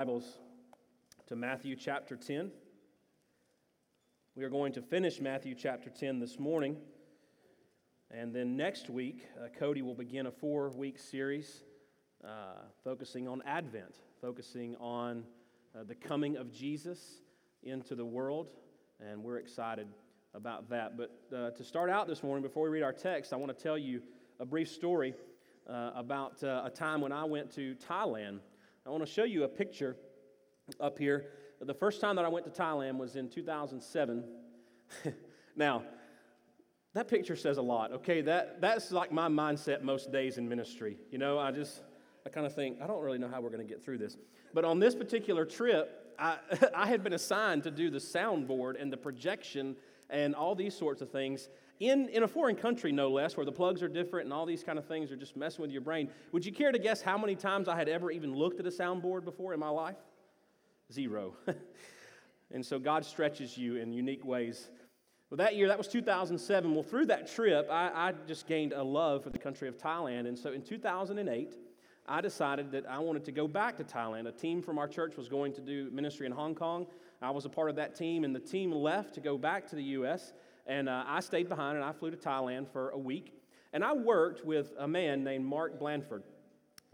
Bibles to Matthew chapter 10. We are going to finish Matthew chapter 10 this morning. And then next week, uh, Cody will begin a four week series uh, focusing on Advent, focusing on uh, the coming of Jesus into the world. And we're excited about that. But uh, to start out this morning, before we read our text, I want to tell you a brief story uh, about uh, a time when I went to Thailand. I want to show you a picture up here. The first time that I went to Thailand was in 2007. now, that picture says a lot, okay? That, that's like my mindset most days in ministry. You know, I just, I kind of think, I don't really know how we're going to get through this. But on this particular trip, I, I had been assigned to do the soundboard and the projection and all these sorts of things in, in a foreign country, no less, where the plugs are different and all these kind of things are just messing with your brain. Would you care to guess how many times I had ever even looked at a soundboard before in my life? Zero. and so God stretches you in unique ways. Well, that year, that was 2007. Well, through that trip, I, I just gained a love for the country of Thailand. And so in 2008, I decided that I wanted to go back to Thailand. A team from our church was going to do ministry in Hong Kong. I was a part of that team, and the team left to go back to the U.S. And uh, I stayed behind and I flew to Thailand for a week. And I worked with a man named Mark Blandford.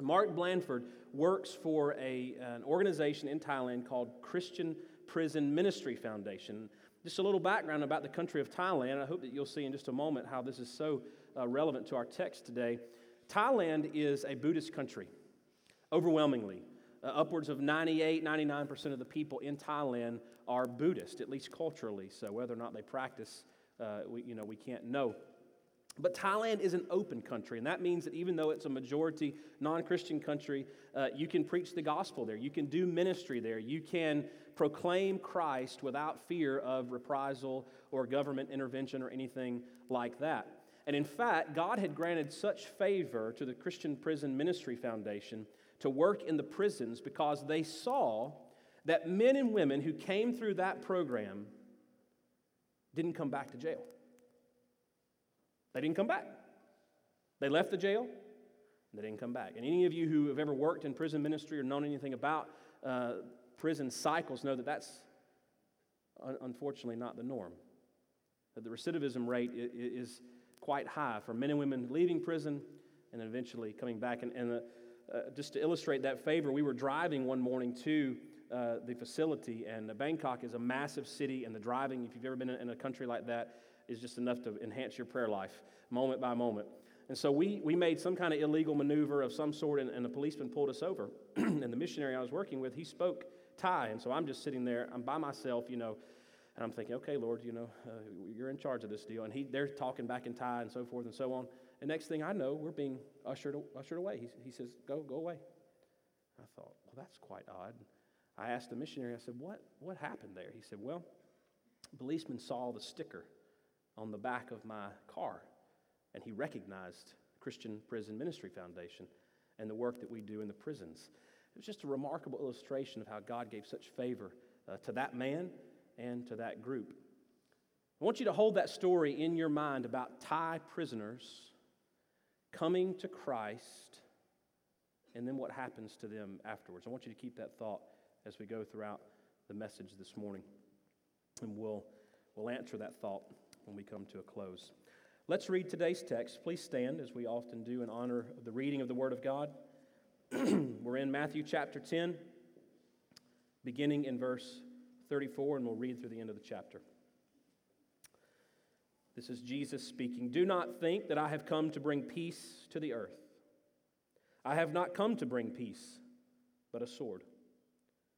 Mark Blandford works for a, an organization in Thailand called Christian Prison Ministry Foundation. Just a little background about the country of Thailand. I hope that you'll see in just a moment how this is so uh, relevant to our text today. Thailand is a Buddhist country, overwhelmingly. Uh, upwards of 98, 99% of the people in Thailand are Buddhist, at least culturally. So whether or not they practice uh, we, you know, we can't know. But Thailand is an open country, and that means that even though it's a majority non Christian country, uh, you can preach the gospel there. You can do ministry there. You can proclaim Christ without fear of reprisal or government intervention or anything like that. And in fact, God had granted such favor to the Christian Prison Ministry Foundation to work in the prisons because they saw that men and women who came through that program didn't come back to jail. They didn't come back. They left the jail, they didn't come back. And any of you who have ever worked in prison ministry or known anything about uh, prison cycles know that that's un- unfortunately not the norm. That the recidivism rate is quite high for men and women leaving prison and eventually coming back. And, and uh, uh, just to illustrate that favor, we were driving one morning to uh, the facility. And Bangkok is a massive city, and the driving, if you've ever been in a country like that, is just enough to enhance your prayer life moment by moment. And so we, we made some kind of illegal maneuver of some sort, and, and the policeman pulled us over. and the missionary I was working with, he spoke Thai. And so I'm just sitting there, I'm by myself, you know, and I'm thinking, okay, Lord, you know, uh, you're in charge of this deal. And he, they're talking back in Thai and so forth and so on. And next thing I know, we're being ushered, ushered away. He, he says, go, go away. I thought, well, that's quite odd. I asked the missionary, I said, what, what happened there? He said, Well, a policeman saw the sticker on the back of my car, and he recognized Christian Prison Ministry Foundation and the work that we do in the prisons. It was just a remarkable illustration of how God gave such favor uh, to that man and to that group. I want you to hold that story in your mind about Thai prisoners coming to Christ and then what happens to them afterwards. I want you to keep that thought as we go throughout the message this morning. And we'll, we'll answer that thought when we come to a close. Let's read today's text. Please stand as we often do in honor of the reading of the Word of God. We're in Matthew chapter 10, beginning in verse 34, and we'll read through the end of the chapter. This is Jesus speaking. Do not think that I have come to bring peace to the earth. I have not come to bring peace, but a sword.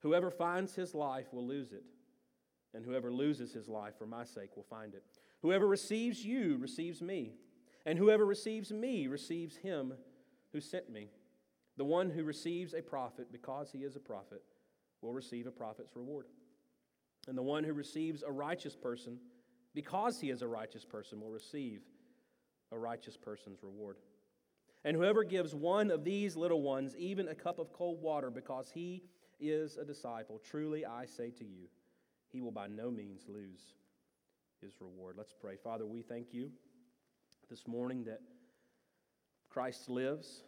Whoever finds his life will lose it, and whoever loses his life for my sake will find it. Whoever receives you receives me, and whoever receives me receives him who sent me. The one who receives a prophet because he is a prophet will receive a prophet's reward. And the one who receives a righteous person, because he is a righteous person, will receive a righteous person's reward. And whoever gives one of these little ones even a cup of cold water because he is a disciple, truly I say to you, he will by no means lose his reward. Let's pray. Father, we thank you this morning that Christ lives.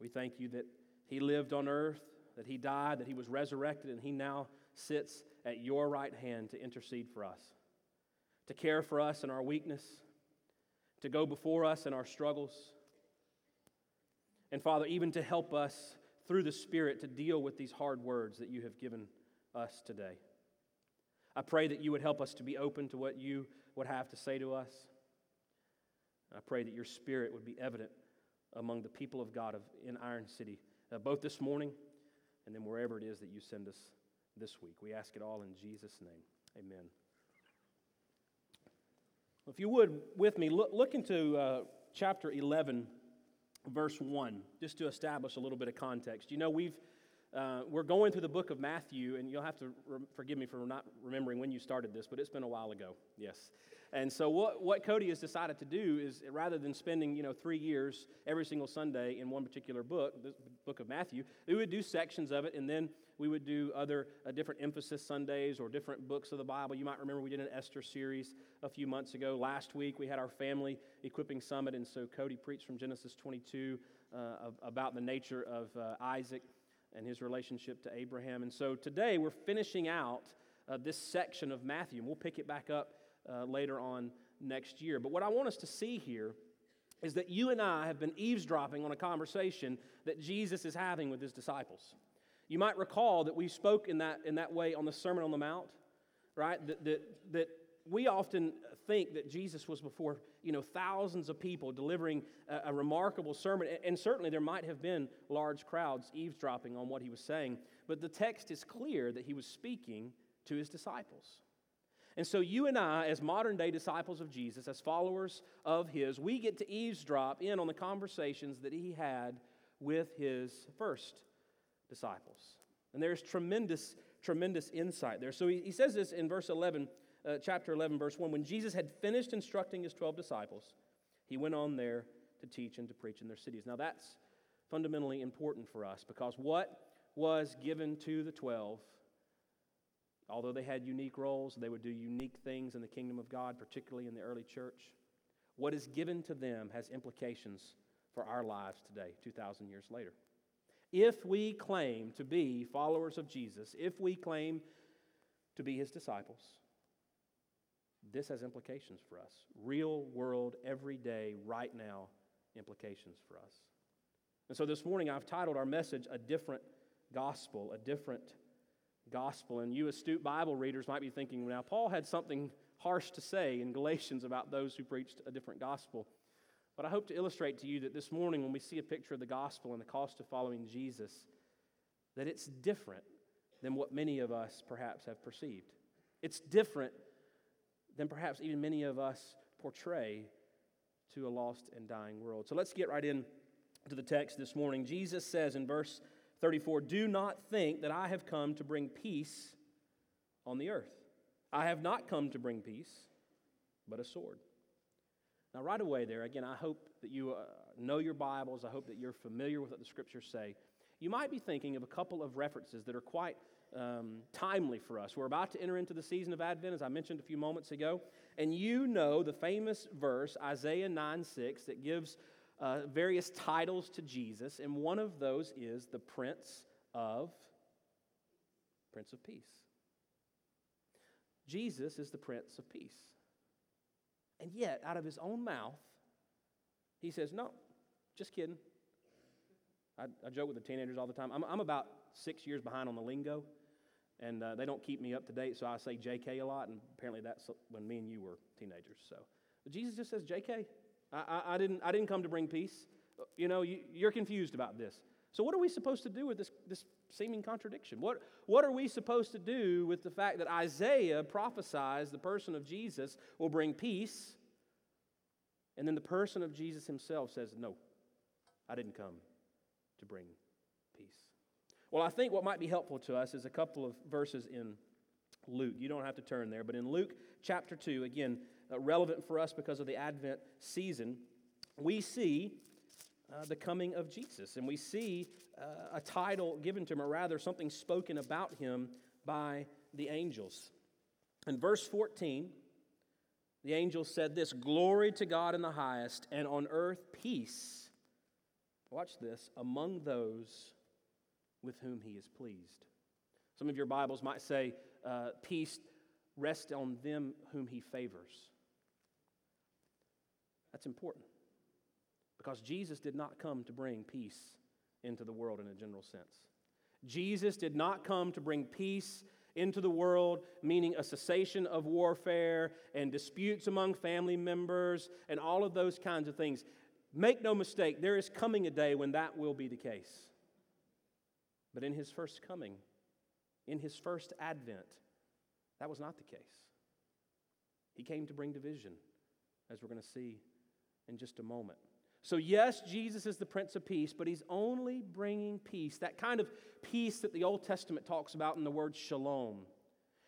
We thank you that he lived on earth, that he died, that he was resurrected, and he now sits at your right hand to intercede for us, to care for us in our weakness, to go before us in our struggles. And Father, even to help us through the Spirit to deal with these hard words that you have given us today. I pray that you would help us to be open to what you would have to say to us. I pray that your Spirit would be evident among the people of God of, in Iron City, uh, both this morning and then wherever it is that you send us this week. We ask it all in Jesus' name. Amen. If you would, with me, look, look into uh, chapter 11, verse 1, just to establish a little bit of context. You know, we've, uh, we're going through the book of Matthew, and you'll have to re- forgive me for not remembering when you started this, but it's been a while ago, yes. And so, what, what Cody has decided to do is rather than spending you know, three years every single Sunday in one particular book, the book of Matthew, we would do sections of it, and then we would do other uh, different emphasis Sundays or different books of the Bible. You might remember we did an Esther series a few months ago. Last week, we had our family equipping summit, and so Cody preached from Genesis 22 uh, about the nature of uh, Isaac and his relationship to Abraham. And so today, we're finishing out uh, this section of Matthew, and we'll pick it back up uh, later on next year. But what I want us to see here is that you and I have been eavesdropping on a conversation that Jesus is having with his disciples. You might recall that we spoke in that, in that way on the Sermon on the Mount, right? That, that, that we often think that Jesus was before you know thousands of people delivering a, a, remarkable sermon, and certainly there might have been large crowds eavesdropping on what he was saying. But the text is clear that he was speaking to his disciples. And so, you and I, as modern day disciples of Jesus, as followers of His, we get to eavesdrop in on the conversations that He had with His first disciples. And there's tremendous, tremendous insight there. So, He, he says this in verse 11, uh, chapter 11, verse 1. When Jesus had finished instructing His 12 disciples, He went on there to teach and to preach in their cities. Now, that's fundamentally important for us because what was given to the 12 Although they had unique roles, they would do unique things in the kingdom of God, particularly in the early church. What is given to them has implications for our lives today, 2,000 years later. If we claim to be followers of Jesus, if we claim to be his disciples, this has implications for us. Real world, everyday, right now implications for us. And so this morning I've titled our message A Different Gospel, a Different gospel. And you, astute Bible readers, might be thinking, now, Paul had something harsh to say in Galatians about those who preached a different gospel. But I hope to illustrate to you that this morning, when we see a picture of the gospel and the cost of following Jesus, that it's different than what many of us perhaps have perceived. It's different than perhaps even many of us portray to a lost and dying world. So let's get right in to the text this morning. Jesus says in verse 34 Do not think that I have come to bring peace on the earth. I have not come to bring peace, but a sword. Now, right away, there, again, I hope that you uh, know your Bibles. I hope that you're familiar with what the scriptures say. You might be thinking of a couple of references that are quite um, timely for us. We're about to enter into the season of Advent, as I mentioned a few moments ago. And you know the famous verse, Isaiah 9 6, that gives uh, various titles to Jesus, and one of those is the Prince of Prince of Peace. Jesus is the Prince of Peace. And yet, out of his own mouth, he says, No, just kidding. I, I joke with the teenagers all the time. I'm, I'm, about six years behind on the lingo, and uh, they don't keep me up to date, so I say JK a lot, and apparently that's when me and you were teenagers. So, but Jesus just says JK. I, I, I, didn't, I didn't come to bring peace. You know, you, you're confused about this. So, what are we supposed to do with this, this seeming contradiction? What, what are we supposed to do with the fact that Isaiah prophesies the person of Jesus will bring peace, and then the person of Jesus himself says, No, I didn't come to bring peace? Well, I think what might be helpful to us is a couple of verses in Luke. You don't have to turn there, but in Luke chapter 2, again, uh, relevant for us because of the Advent season, we see uh, the coming of Jesus. And we see uh, a title given to him, or rather, something spoken about him by the angels. In verse 14, the angel said this Glory to God in the highest, and on earth peace. Watch this among those with whom he is pleased. Some of your Bibles might say, uh, Peace rest on them whom he favors. That's important because Jesus did not come to bring peace into the world in a general sense. Jesus did not come to bring peace into the world, meaning a cessation of warfare and disputes among family members and all of those kinds of things. Make no mistake, there is coming a day when that will be the case. But in his first coming, in his first advent, that was not the case. He came to bring division, as we're going to see in just a moment. So, yes, Jesus is the Prince of Peace, but he's only bringing peace, that kind of peace that the Old Testament talks about in the word shalom.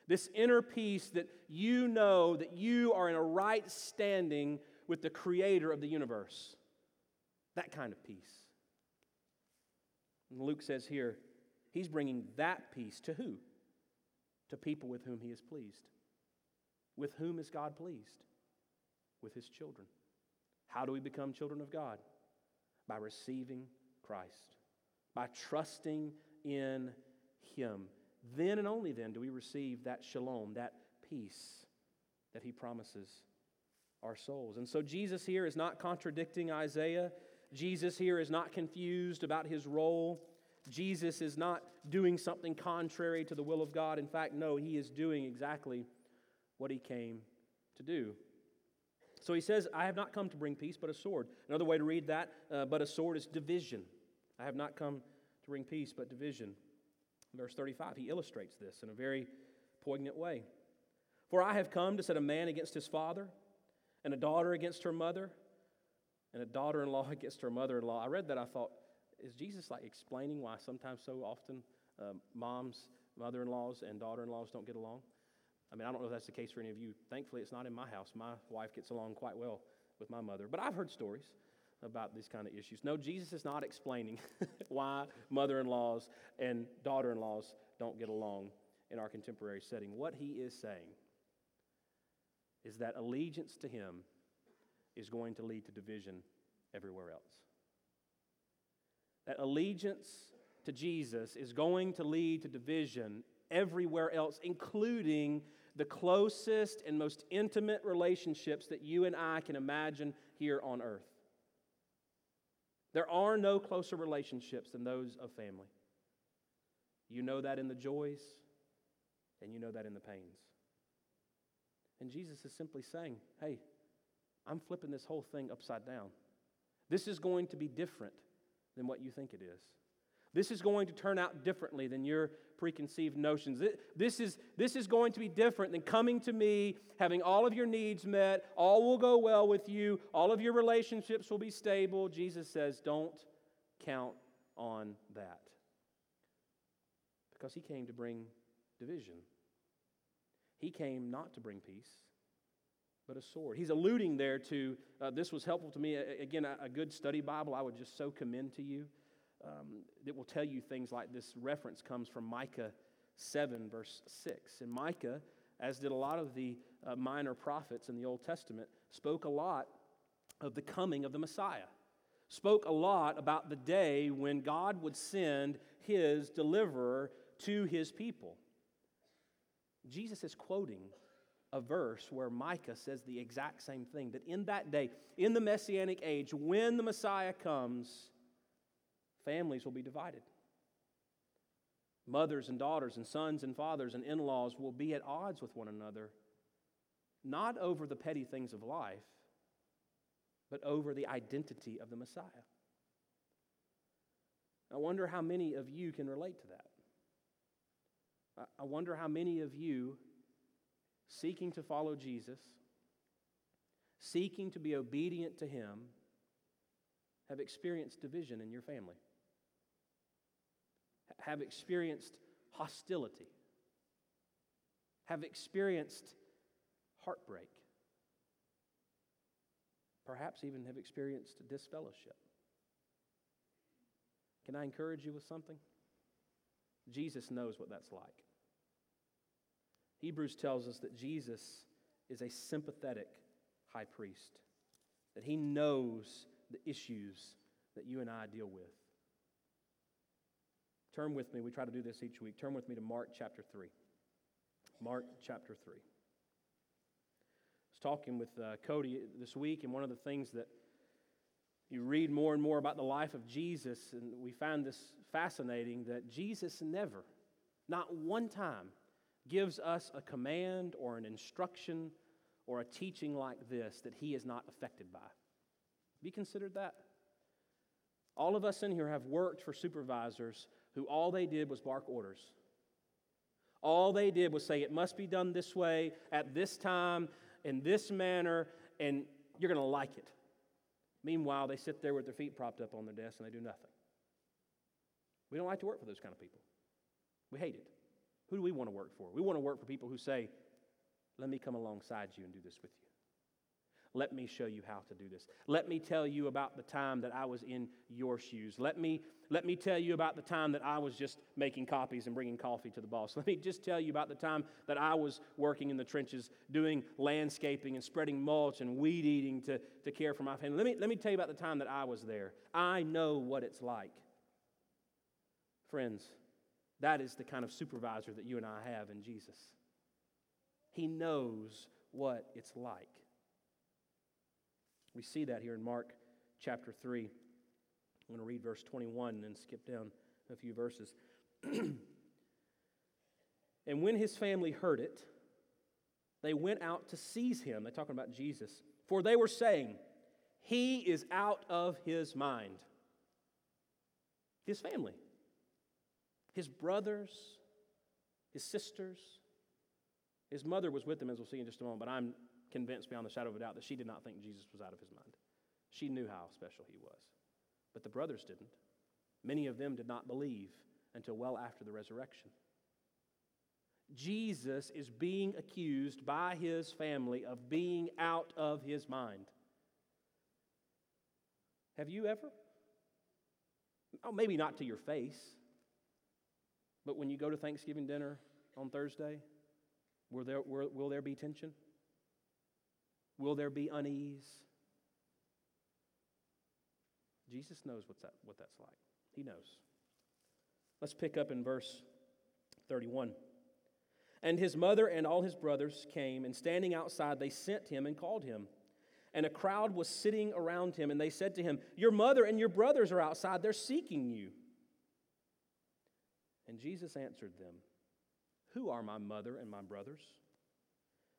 This inner peace that you know that you are in a right standing with the creator of the universe. That kind of peace. And Luke says here, he's bringing that peace to who? To people with whom he is pleased. With whom is God pleased? With his children. How do we become children of God? By receiving Christ, by trusting in Him. Then and only then do we receive that shalom, that peace that He promises our souls. And so Jesus here is not contradicting Isaiah. Jesus here is not confused about his role. Jesus is not doing something contrary to the will of God. In fact, no, he is doing exactly what he came to do. So he says, I have not come to bring peace, but a sword. Another way to read that, uh, but a sword is division. I have not come to bring peace, but division. Verse 35, he illustrates this in a very poignant way. For I have come to set a man against his father, and a daughter against her mother, and a daughter in law against her mother in law. I read that, I thought, is Jesus like explaining why sometimes so often um, moms, mother in laws, and daughter in laws don't get along? I mean, I don't know if that's the case for any of you. Thankfully, it's not in my house. My wife gets along quite well with my mother. But I've heard stories about these kind of issues. No, Jesus is not explaining why mother in laws and daughter in laws don't get along in our contemporary setting. What he is saying is that allegiance to him is going to lead to division everywhere else. That allegiance to Jesus is going to lead to division everywhere else, including the closest and most intimate relationships that you and I can imagine here on earth. There are no closer relationships than those of family. You know that in the joys, and you know that in the pains. And Jesus is simply saying, hey, I'm flipping this whole thing upside down. This is going to be different than what you think it is. This is going to turn out differently than your preconceived notions. This is, this is going to be different than coming to me, having all of your needs met, all will go well with you, all of your relationships will be stable. Jesus says, don't count on that. Because he came to bring division. He came not to bring peace, but a sword. He's alluding there to uh, this was helpful to me. Again, a, a good study Bible I would just so commend to you um, that will tell you things like this reference comes from Micah 7, verse 6. And Micah, as did a lot of the uh, minor prophets in the Old Testament, spoke a lot of the coming of the Messiah, spoke a lot about the day when God would send his deliverer to his people. Jesus is quoting a verse where Micah says the exact same thing that in that day, in the Messianic age, when the Messiah comes, families will be divided. Mothers and daughters, and sons and fathers, and in laws will be at odds with one another, not over the petty things of life, but over the identity of the Messiah. I wonder how many of you can relate to that. I wonder how many of you, seeking to follow Jesus, seeking to be obedient to Him, have experienced division in your family. have experienced hostility, have experienced heartbreak, perhaps even have experienced disfellowship. Can I encourage you with something? Jesus knows what that's like. Hebrews tells us that Jesus is a sympathetic high priest, that he knows the issues that you and I deal with. Turn with me, we try to do this each week. Turn with me to Mark chapter 3. Mark chapter 3. I was talking with uh, Cody this week, and one of the things that you read more and more about the life of Jesus, and we find this fascinating that Jesus never, not one time, gives us a command or an instruction or a teaching like this that he is not affected by. Be considered that? All of us in here have worked for supervisors who all they did was bark orders. All they did was say, it must be done this way, at this time, in this manner, and you're going to like it. Meanwhile, they sit there with their feet propped up on their desk and they do nothing. We don't like to work for those kind of people. We hate it. Who do we want to work for? We want to work for people who say, let me come alongside you and do this with you. Let me show you how to do this. Let me tell you about the time that I was in your shoes. Let me, let me tell you about the time that I was just making copies and bringing coffee to the boss. Let me just tell you about the time that I was working in the trenches doing landscaping and spreading mulch and weed eating to, to care for my family. Let me, let me tell you about the time that I was there. I know what it's like. Friends, that is the kind of supervisor that you and I have in Jesus. He knows what it's like. We see that here in Mark chapter 3. I'm going to read verse 21 and then skip down a few verses. and when his family heard it, they went out to seize him. They're talking about Jesus. For they were saying, He is out of his mind. His family, his brothers, his sisters. His mother was with him, as we'll see in just a moment, but I'm convinced beyond the shadow of a doubt that she did not think Jesus was out of his mind. She knew how special he was. But the brothers didn't. Many of them did not believe until well after the resurrection. Jesus is being accused by his family of being out of his mind. Have you ever? Oh, maybe not to your face, but when you go to Thanksgiving dinner on Thursday, will there, will, there be tension? Will there be unease? Jesus knows what's that, what that's like. He knows. Let's pick up in verse 31. And his mother and all his brothers came, and standing outside, they sent him and called him. And a crowd was sitting around him, and they said to him, Your mother and your brothers are outside, they're seeking you. And Jesus answered them, Who are my mother and my brothers?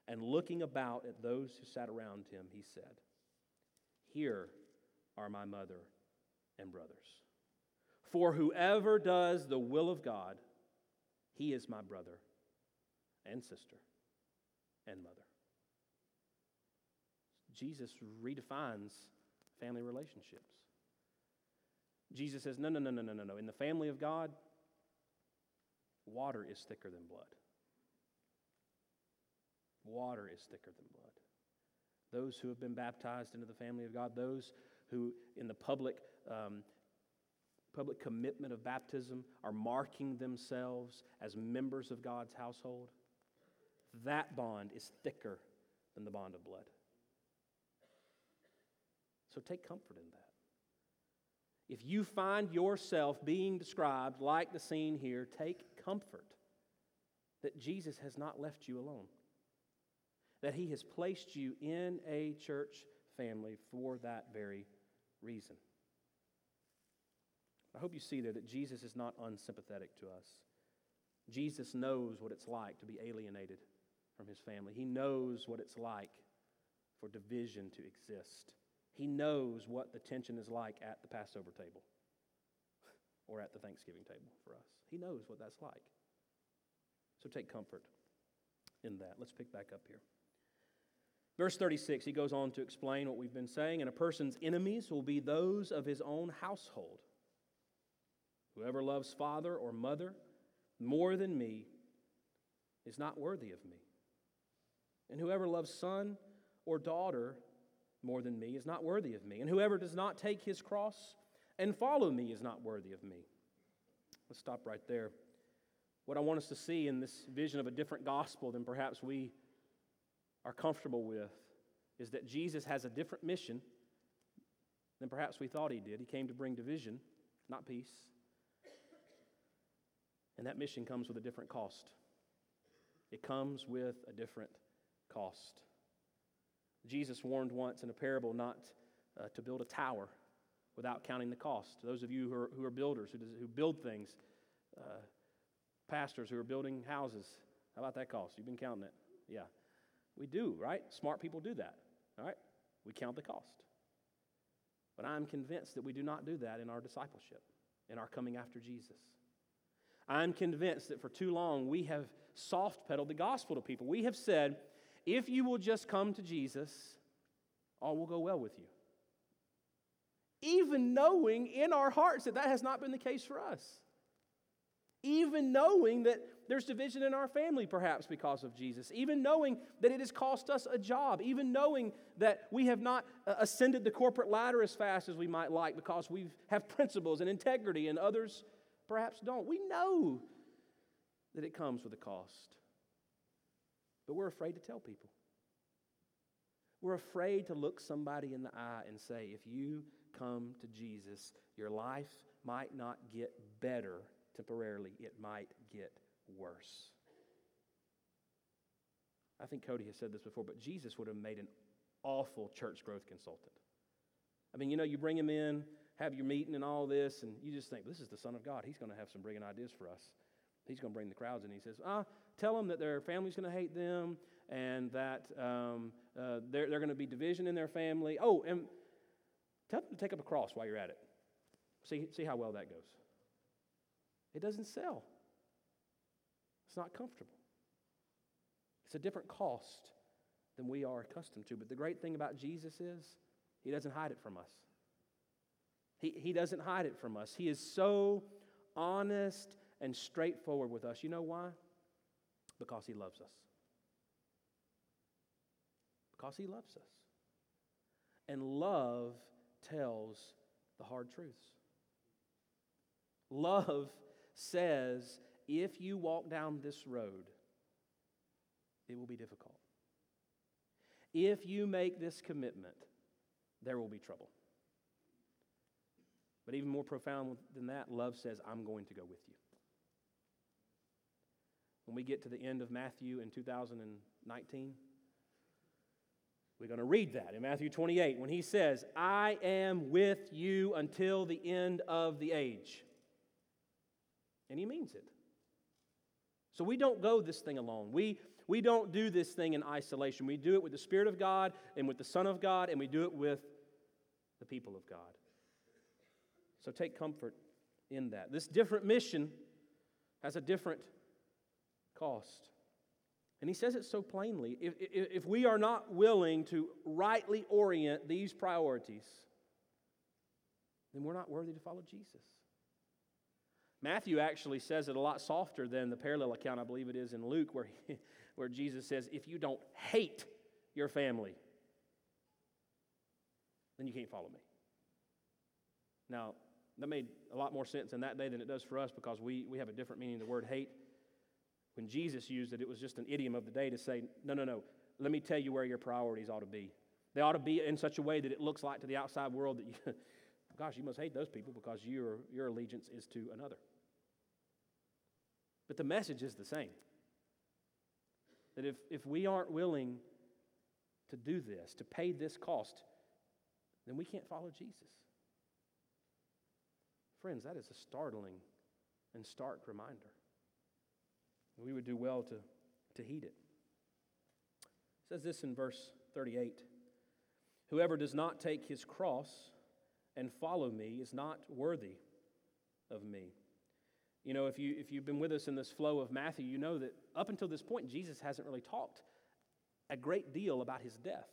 And looking about at those who sat around him, he said, Here are my mother and brothers. For whoever does the will of God, he is my brother and sister and mother. Jesus redefines family relationships. Jesus says, No, no, no, no, no, no, no. In the family of God, water is thicker than blood. Water is thicker than blood. Those who have been baptized into the family of God, those who, in the public, um, public commitment of baptism, are marking themselves as members of God's household, that bond is thicker than the bond of blood. So take comfort in that. If you find yourself being described like the scene here, take comfort that Jesus has not left you alone that He has placed you in a church family for that very reason. I hope you see there that Jesus is not unsympathetic to us. Jesus knows what it's like to be alienated from his family. He knows what it's like for division to exist. He knows what the tension is like at the Passover table or at the Thanksgiving table for us. He knows what that's like. So take comfort in that. Let's pick back up here. Verse 36, he goes on to explain what we've been saying. And a person's enemies will be those of his own household. Whoever loves father or mother more than me is not worthy of me. And whoever loves son or daughter more than me is not worthy of me. And whoever does not take his cross and follow me is not worthy of me. Let's stop right there. What I want us to see in this vision of a different gospel than perhaps we are comfortable with is that Jesus has a different mission than perhaps we thought he did. He came to bring division, not peace. And that mission comes with a different cost. It comes with a different cost. Jesus warned once in a parable not uh, to build a tower without counting the cost. Those of you who are, who are builders, who, does, who build things, uh, pastors who are building houses, how about that cost? You've been counting it. Yeah. We do, right? Smart people do that, all right? We count the cost. But I'm convinced that we do not do that in our discipleship, in our coming after Jesus. I'm convinced that for too long we have soft pedaled the gospel to people. We have said, if you will just come to Jesus, all will go well with you. Even knowing in our hearts that that has not been the case for us. Even knowing that there's division in our family, perhaps because of Jesus. Even knowing that it has cost us a job. Even knowing that we have not uh, ascended the corporate ladder as fast as we might like because we have principles and integrity and others perhaps don't. We know that it comes with a cost. But we're afraid to tell people. We're afraid to look somebody in the eye and say, if you come to Jesus, your life might not get better temporarily, it might get worse. I think Cody has said this before, but Jesus would have made an awful church growth consultant. I mean, you know, you bring him in, have your meeting and all this, and you just think, this is the Son of God. He's going to have some brilliant ideas for us. He's going to bring the crowds in. He says, ah, tell them that their family's going to hate them and that um, uh, they're, they're going to be division in their family. Oh, and tell them to take up a cross while you're at it. See, see how well that goes. It doesn't sell, it's not comfortable. It's a different cost than we are accustomed to. But the great thing about Jesus is, he doesn't hide it from us. He, he doesn't hide it from us. He is so honest and straightforward with us. You know why? Because He loves us. Because He loves us. And love tells the hard truths. Love says if you walk down this road, it will be difficult. If you make this commitment, there will be trouble. But even more profound than that, love says, I'm going to go with you. When we get to the end of Matthew in 2019, we're going to read that in Matthew 28 when he says, I am with you until the end of the age. And he means it. So we don't go this thing alone. We, we don't do this thing in isolation. We do it with the Spirit of God and with the Son of God, and we do it with the people of God. So take comfort in that. This different mission has a different cost. And he says it so plainly. If, if, if, we are not willing to rightly orient these priorities, then we're not worthy to follow Jesus. Matthew actually says it a lot softer than the parallel account, I believe it is in Luke, where, he, where Jesus says, If you don't hate your family, then you can't follow me. Now, that made a lot more sense in that day than it does for us because we, we have a different meaning of the word hate. When Jesus used it, it was just an idiom of the day to say, no, no, no, let me tell you where your priorities ought to be. They ought to be in such a way that it looks like to the outside world that you, gosh, you must hate those people because your, your allegiance is to another. But the message is the same. That if, if we aren't willing to do this, to pay this cost, then we can't follow Jesus. Friends, that is a startling and stark reminder. We would do well to, to heed it. It says this in verse 38 Whoever does not take his cross and follow me is not worthy of me. You know, if, you, if you've been with us in this flow of Matthew, you know that up until this point, Jesus hasn't really talked a great deal about his death.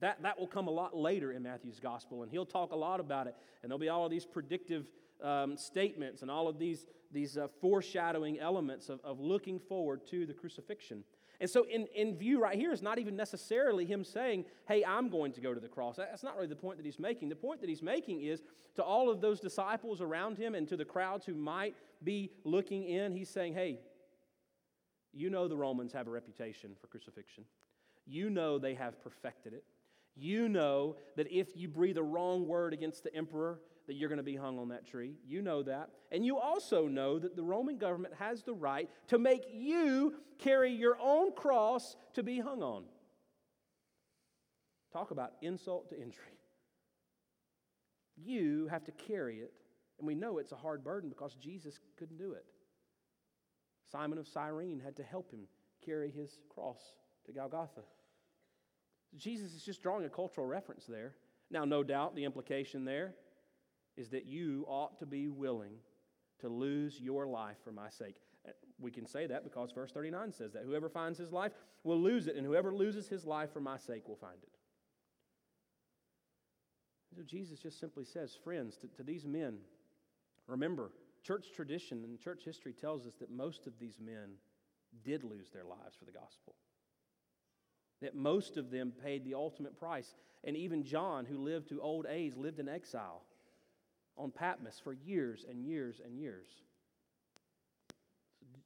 that, that will come a lot later in Matthew's gospel, and he'll talk a lot about it. And there'll be all of these predictive um, statements and all of these, these uh, foreshadowing elements of, of looking forward to the crucifixion. And so, in, in view right here is not even necessarily him saying, Hey, I'm going to go to the cross. That's not really the point that he's making. The point that he's making is to all of those disciples around him and to the crowds who might be looking in, he's saying, Hey, you know the Romans have a reputation for crucifixion. You know they have perfected it. You know that if you breathe a wrong word against the emperor, that you're going to be hung on that tree. You know that. And you also know that the Roman government has the right to make you carry your own cross to be hung on. Talk about insult to injury. You have to carry it. And we know it's a hard burden because Jesus couldn't do it. Simon of Cyrene had to help him carry his cross to Golgotha. Jesus is just drawing a cultural reference there. Now, no doubt the implication there is that you ought to be willing to lose your life for my sake. Uh, we can say that because verse 39 says that whoever finds his life will lose it, and whoever loses his life for my sake will find it. So Jesus just simply says, friends, to, to these men, remember, church tradition and church history tells us that most of these men did lose their lives for the gospel. That most of them paid the ultimate price. And even John, who lived to old age, lived in exile on Patmos for years and years and years.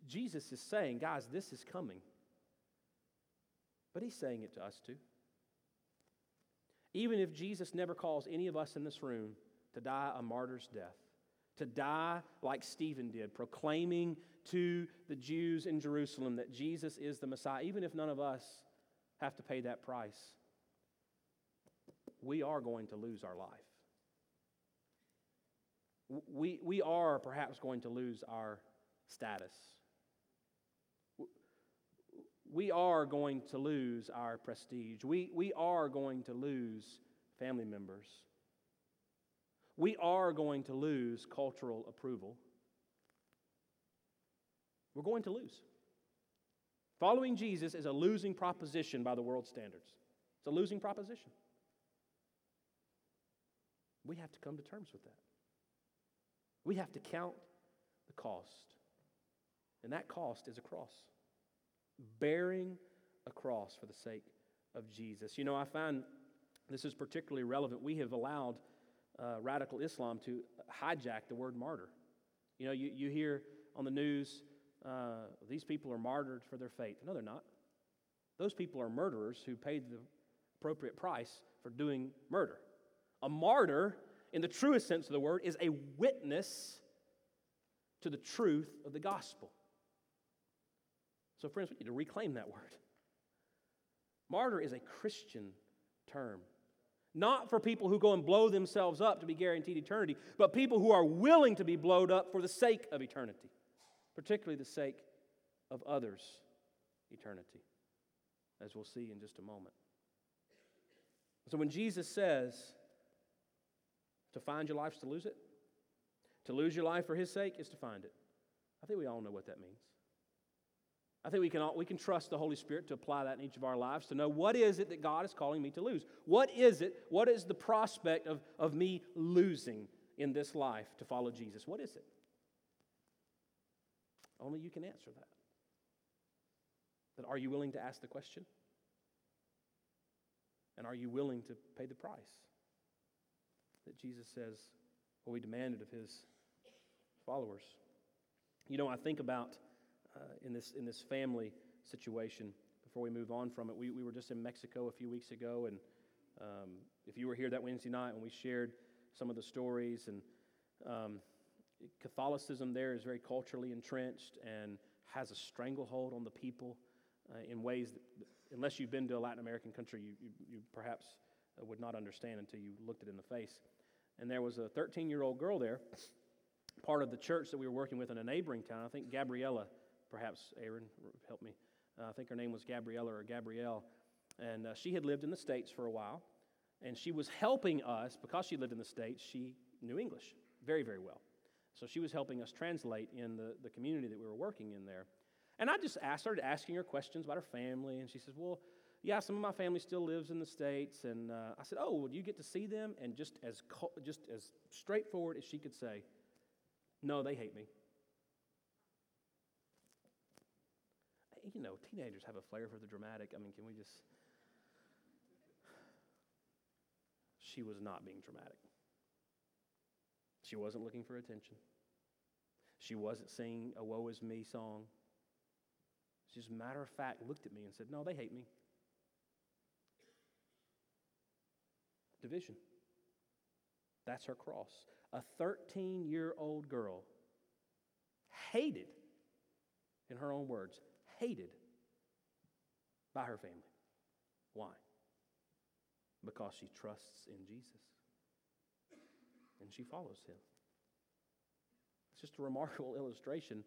Jesus is saying, guys, this is coming. But he's saying it to us too. Even if Jesus never calls any of us in this room to die a martyr's death, to die like Stephen did, proclaiming to the Jews in Jerusalem that Jesus is the Messiah, even if none of us have to pay that price, we are going to lose our life we, we are perhaps going to lose our status. We are going to lose our prestige. We, we are going to lose family members. We are going to lose cultural approval. We're going to lose. Following Jesus is a losing proposition by the world standards. It's a losing proposition. We have to come to terms with that. We have to count the cost. And that cost is a cross. Bearing a cross for the sake of Jesus. You know, I find this is particularly relevant. We have allowed uh, radical Islam to hijack the word martyr. You know, you, you hear on the news, uh, these people are martyred for their faith. No, they're not. Those people are murderers who paid the appropriate price for doing murder. A martyr in the truest sense of the word, is a witness to the truth of the gospel. So, friends, we need to reclaim that word. Martyr is a Christian term. Not for people who go and blow themselves up to be guaranteed eternity, but people who are willing to be blowed up for the sake of eternity, particularly the sake of others' eternity, as we'll see in just a moment. So when Jesus says, to find your life is to lose it. To lose your life for His sake is to find it. I think we all know what that means. I think we can, all, we can trust the Holy Spirit to apply that in each of our lives to know what is it that God is calling me to lose? What is it? What is the prospect of, of me losing in this life to follow Jesus? What is it? Only you can answer that. But are you willing to ask the question? And are you willing to pay the price? That Jesus says what we demanded of his followers. You know, I think about uh, in, this, in this family situation, before we move on from it, we, we were just in Mexico a few weeks ago, and um, if you were here that Wednesday night when we shared some of the stories, and um, Catholicism there is very culturally entrenched and has a stranglehold on the people uh, in ways that, unless you've been to a Latin American country, you, you, you perhaps would not understand until you looked it in the face. And there was a 13 year old girl there, part of the church that we were working with in a neighboring town. I think Gabriella, perhaps Aaron, help me. Uh, I think her name was Gabriella or Gabrielle. And uh, she had lived in the States for a while. And she was helping us, because she lived in the States, she knew English very, very well. So she was helping us translate in the, the community that we were working in there. And I just asked, started asking her questions about her family. And she says, Well, yeah, some of my family still lives in the States. And uh, I said, oh, well, do you get to see them? And just as, just as straightforward as she could say, no, they hate me. You know, teenagers have a flair for the dramatic. I mean, can we just. She was not being dramatic. She wasn't looking for attention. She wasn't singing a woe is me song. She just matter of fact looked at me and said, No, they hate me. Division. That's her cross. A 13 year old girl hated, in her own words, hated by her family. Why? Because she trusts in Jesus and she follows him. It's just a remarkable illustration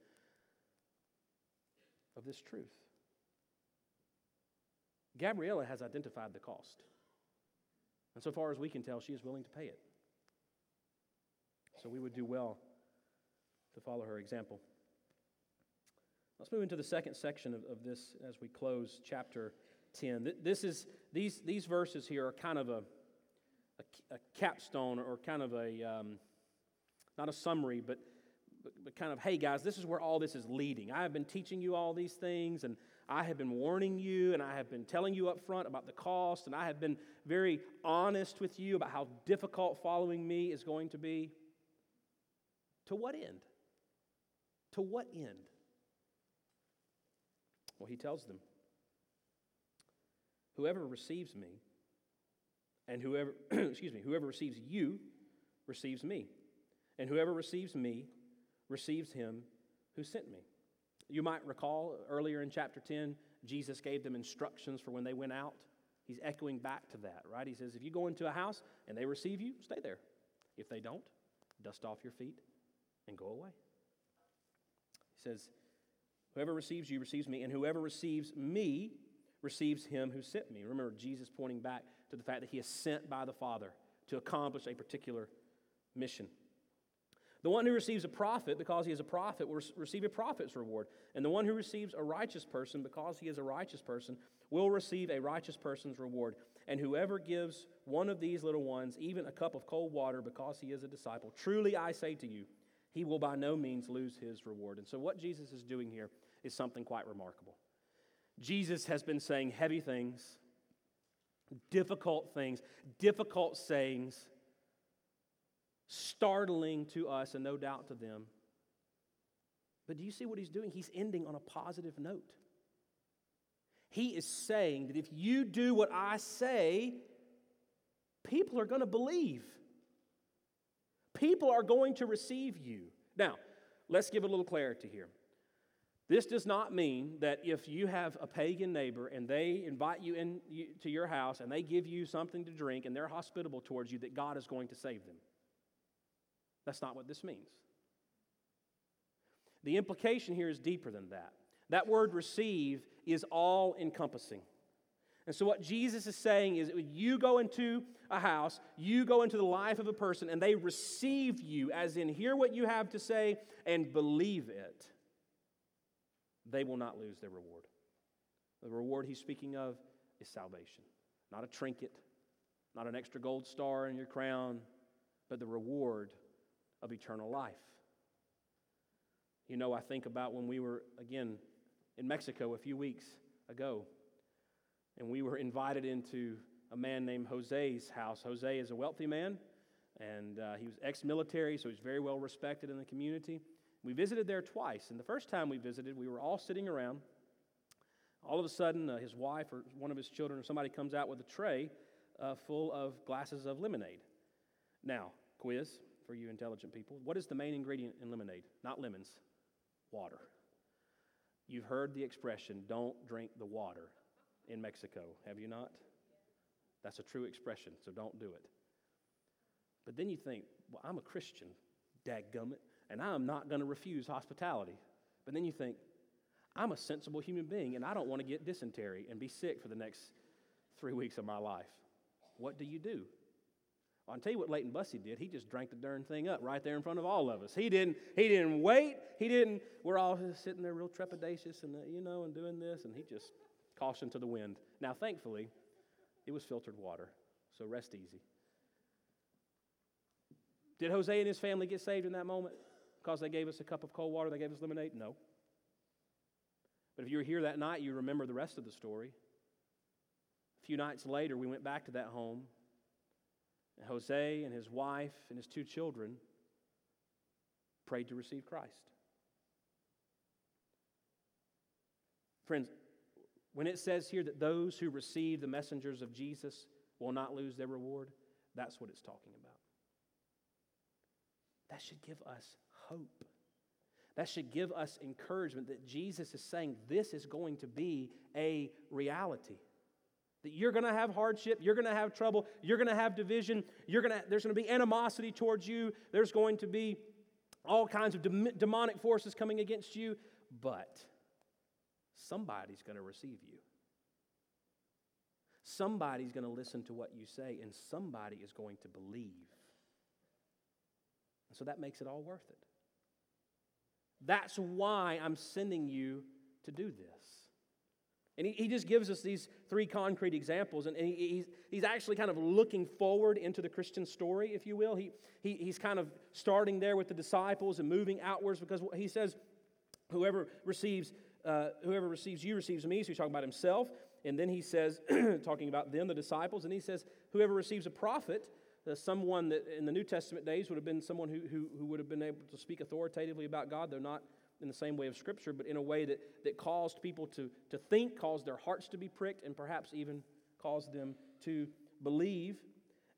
of this truth. Gabriella has identified the cost. And so far as we can tell, she is willing to pay it. So we would do well to follow her example. Let's move into the second section of, of this as we close chapter 10. This is, these, these verses here are kind of a, a, a capstone or kind of a, um, not a summary, but, but, but kind of, hey guys, this is where all this is leading. I have been teaching you all these things, and I have been warning you, and I have been telling you up front about the cost, and I have been very honest with you about how difficult following me is going to be. To what end? To what end? Well, he tells them Whoever receives me, and whoever, excuse me, whoever receives you receives me. And whoever receives me receives him who sent me. You might recall earlier in chapter 10, Jesus gave them instructions for when they went out. He's echoing back to that, right? He says, if you go into a house and they receive you, stay there. If they don't, dust off your feet and go away. He says, Whoever receives you receives me, and whoever receives me receives him who sent me. Remember, Jesus pointing back to the fact that he is sent by the Father to accomplish a particular mission. The one who receives a prophet because he is a prophet will receive a prophet's reward. And the one who receives a righteous person because he is a righteous person will receive a righteous person's reward. And whoever gives one of these little ones even a cup of cold water because he is a disciple, truly I say to you, he will by no means lose his reward. And so, what Jesus is doing here is something quite remarkable. Jesus has been saying heavy things, difficult things, difficult sayings, startling to us and no doubt to them. But do you see what he's doing? He's ending on a positive note. He is saying that if you do what I say, people are going to believe. People are going to receive you. Now, let's give a little clarity here. This does not mean that if you have a pagan neighbor and they invite you into your house and they give you something to drink and they're hospitable towards you, that God is going to save them. That's not what this means. The implication here is deeper than that. That word receive is all encompassing. And so, what Jesus is saying is you go into a house, you go into the life of a person, and they receive you, as in hear what you have to say and believe it they will not lose their reward. The reward he's speaking of is salvation, not a trinket, not an extra gold star in your crown, but the reward of eternal life. You know, I think about when we were, again, in Mexico a few weeks ago, and we were invited into a man named Jose's house. Jose is a wealthy man, and uh, he was ex military, so he's very well respected in the community. We visited there twice, and the first time we visited, we were all sitting around. All of a sudden, uh, his wife or one of his children or somebody comes out with a tray uh, full of glasses of lemonade. Now, quiz for you intelligent people what is the main ingredient in lemonade? Not lemons, water. You've heard the expression, don't drink the water in Mexico, have you not? That's a true expression, so don't do it. But then you think, well, I'm a Christian, dadgummit and I am not going to refuse hospitality. But then you think, I'm a sensible human being and I don't want to get dysentery and be sick for the next three weeks of my life. What do you do? I'll tell you what Leighton Bussey did. He just drank the darn thing up right there in front of all of us. He didn't, he didn't wait. He didn't, we're all sitting there real trepidatious and, uh, you know, and doing this. And he just Caution to the wind. Now, thankfully, it was filtered water, so rest easy. Did Jose and his family get saved in that moment because they gave us a cup of cold water, they gave us lemonade? No. But if you were here that night, you remember the rest of the story. A few nights later, we went back to that home, Jose and his wife and his two children prayed to receive Christ. Friends, when it says here that those who receive the messengers of Jesus will not lose their reward, that's what it's talking about. That should give us hope. That should give us encouragement that Jesus is saying this is going to be a reality. That you're going to have hardship, you're going to have trouble, you're going to have division, you're going to, there's going to be animosity towards you, there's going to be all kinds of demonic forces coming against you, but somebody's going to receive you. Somebody's going to listen to what you say, and somebody is going to believe. And so that makes it all worth it. That's why I'm sending you to do this. And he, he just gives us these three concrete examples, and, and he, he's, he's actually kind of looking forward into the Christian story, if you will. He, he, he's kind of starting there with the disciples and moving outwards because he says, Whoever receives, uh, whoever receives you receives me. So he's talking about himself. And then he says, talking about them, the disciples, and he says, Whoever receives a prophet, uh, someone that in the New Testament days would have been someone who, who, who would have been able to speak authoritatively about God, though not in the same way of Scripture, but in a way that, that caused people to, to think, caused their hearts to be pricked, and perhaps even caused them to believe.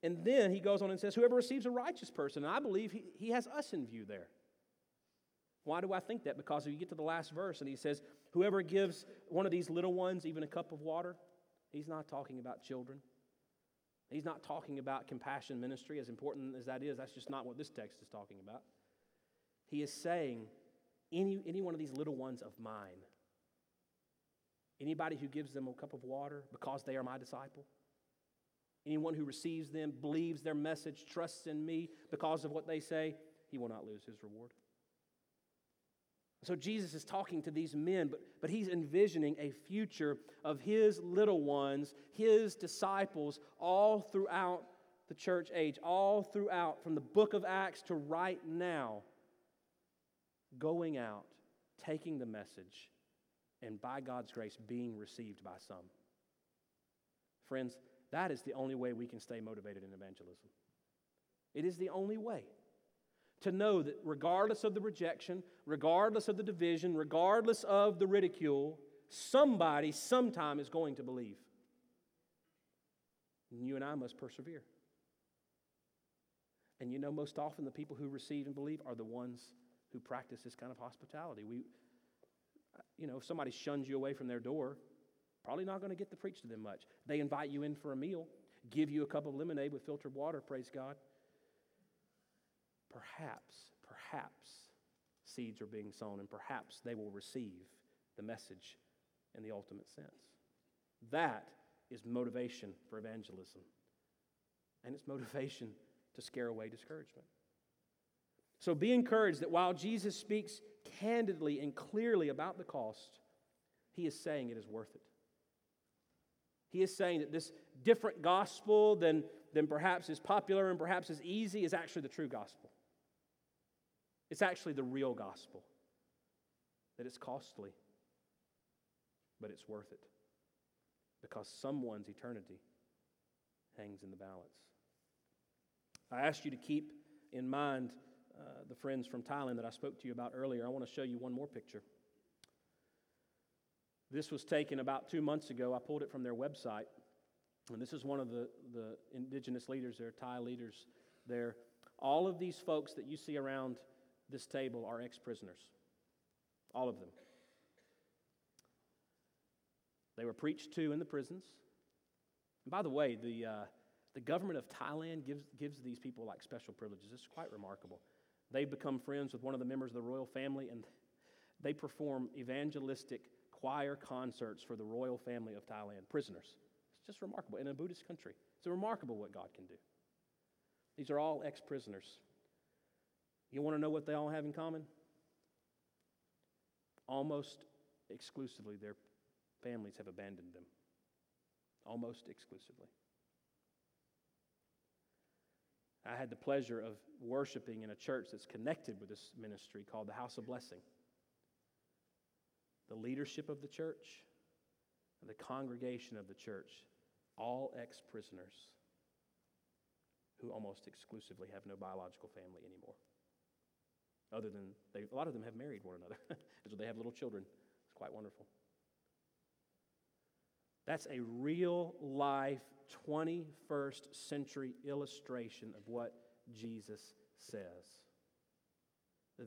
And then he goes on and says, Whoever receives a righteous person, and I believe he, he has us in view there. Why do I think that? Because if you get to the last verse and he says, Whoever gives one of these little ones even a cup of water, he's not talking about children. He's not talking about compassion ministry, as important as that is. That's just not what this text is talking about. He is saying, any, any one of these little ones of mine, anybody who gives them a cup of water because they are my disciple, anyone who receives them, believes their message, trusts in me because of what they say, he will not lose his reward. So Jesus is talking to these men, but, but he's envisioning a future of his little ones, his disciples, all throughout the church age, all throughout, from the book of Acts to right now, going out, taking the message, and by God's grace, being received by some. Friends, that is the only way we can stay motivated in evangelism. It is the only way to know that regardless of the rejection, regardless of the division, regardless of the ridicule, somebody sometime is going to believe. And you and I must persevere. And you know, most often the people who receive and believe are the ones who practice this kind of hospitality. We, you know, if somebody shuns you away from their door, probably not going to get to preach to them much. They invite you in for a meal, give you a cup of lemonade with filtered water, praise God perhaps, perhaps seeds are being sown and perhaps they will receive the message in the ultimate sense. That is motivation for evangelism. And it's motivation to scare away discouragement. So be encouraged that while Jesus speaks candidly and clearly about the cost, he is saying it is worth it. He is saying that this different gospel than, than perhaps is popular and perhaps is easy is actually the true gospel. It's actually the real gospel that it's costly, but it's worth it because someone's eternity hangs in the balance. I ask you to keep in mind uh, the friends from Thailand that I spoke to you about earlier. I want to show you one more picture. This was taken about two months ago. I pulled it from their website. And this is one of the, the indigenous leaders there, Thai leaders there. All of these folks that you see around this table are ex prisoners, all of them. They were preached to in the prisons. And by the way, the, uh, the government of Thailand gives, gives these people like special privileges. It's quite remarkable. They become friends with one of the members of the royal family, and they perform evangelistic choir concerts for the royal family of Thailand, prisoners. It's just remarkable in a Buddhist country. It's remarkable what God can do. These are all ex prisoners. You want to know what they all have in common? Almost exclusively, they're families have abandoned them, almost exclusively. I had the pleasure of worshiping in a church that's connected with this ministry called the House of Blessing. The leadership of the church and the congregation of the church, all ex prisoners who almost exclusively have no biological family anymore. Other than they, a lot of them have married one another, so they have little children. It's quite wonderful. That's a real life 21st century illustration of what Jesus says.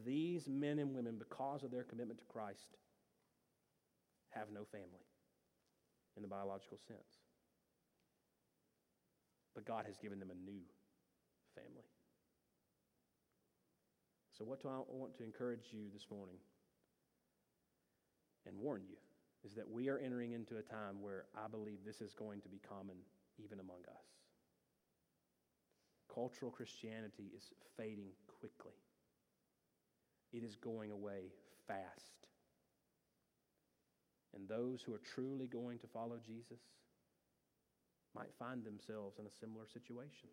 These men and women, because of their commitment to Christ, have no family in the biological sense. But God has given them a new family. So, what do I want to encourage you this morning and warn you is that we are entering into a time where I believe this is going to be common even among us. Cultural Christianity is fading quickly, it is going away fast. And those who are truly going to follow Jesus might find themselves in a similar situation.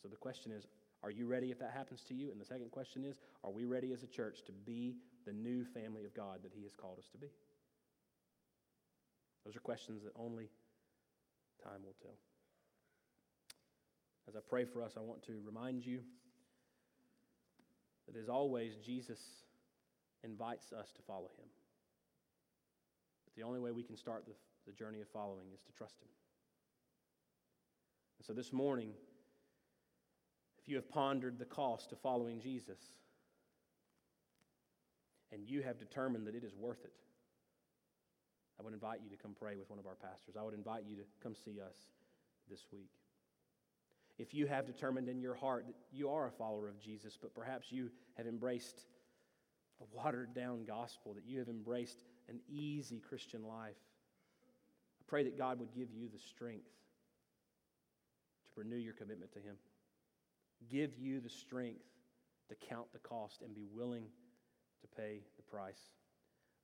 So the question is are you ready if that happens to you? And the second question is are we ready as a church to be the new family of God that He has called us to be? Those are questions that only time will tell. As I pray for us, I want to remind you that as always, Jesus invites us to follow Him. But the only way we can start the, the journey of following is to trust Him. And so this morning, if you have pondered the cost of following Jesus and you have determined that it is worth it, I would invite you to come pray with one of our pastors. I would invite you to come see us this week. If you have determined in your heart that you are a follower of Jesus, but perhaps you have embraced a watered down gospel, that you have embraced an easy Christian life, I pray that God would give you the strength to renew your commitment to Him give you the strength to count the cost and be willing to pay the price.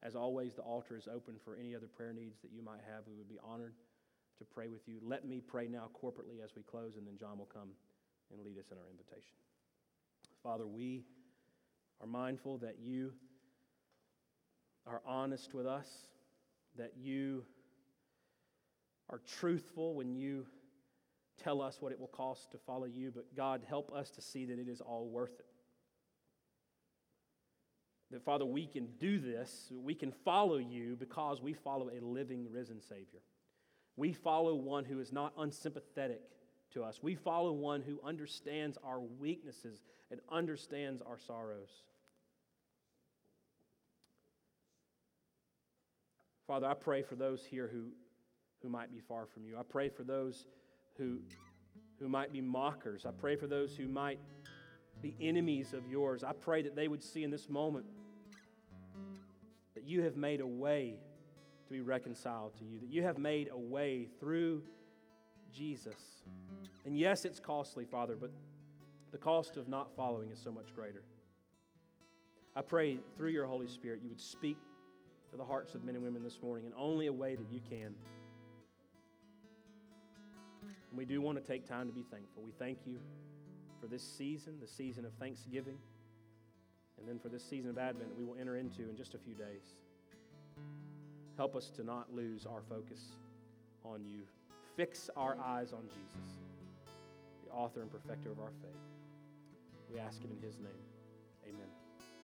As always, the altar is open for any other prayer needs that you might have. We would be honored to pray with you. Let me pray now corporately as we close, and then John will come and lead us in our invitation. Father, we are mindful that you are honest with us, that you are truthful when you tell us what it will cost to follow you, but God, help us to see that it is all worth it. That, Father, we can do this, we can follow you because we follow a living, risen Savior. We follow one who is not unsympathetic to us. We follow one who understands our weaknesses and understands our sorrows. Father, I pray for those here who, who might be far from you. I pray for those who, who might be mockers. I pray for those who might be enemies of yours. I pray that they would see in this moment that you have made a way to be reconciled to you, that you have made a way through Jesus. And yes, it's costly, Father, but the cost of not following is so much greater. I pray through your Holy Spirit you would speak to the hearts of men and women this morning in only a way that you can. And we do want to take time to be thankful. We thank you for this season, the season of Thanksgiving, and then for this season of Advent that we will enter into in just a few days. Help us to not lose our focus on you. Fix our eyes on Jesus, the author and perfecter of our faith. We ask it in his name.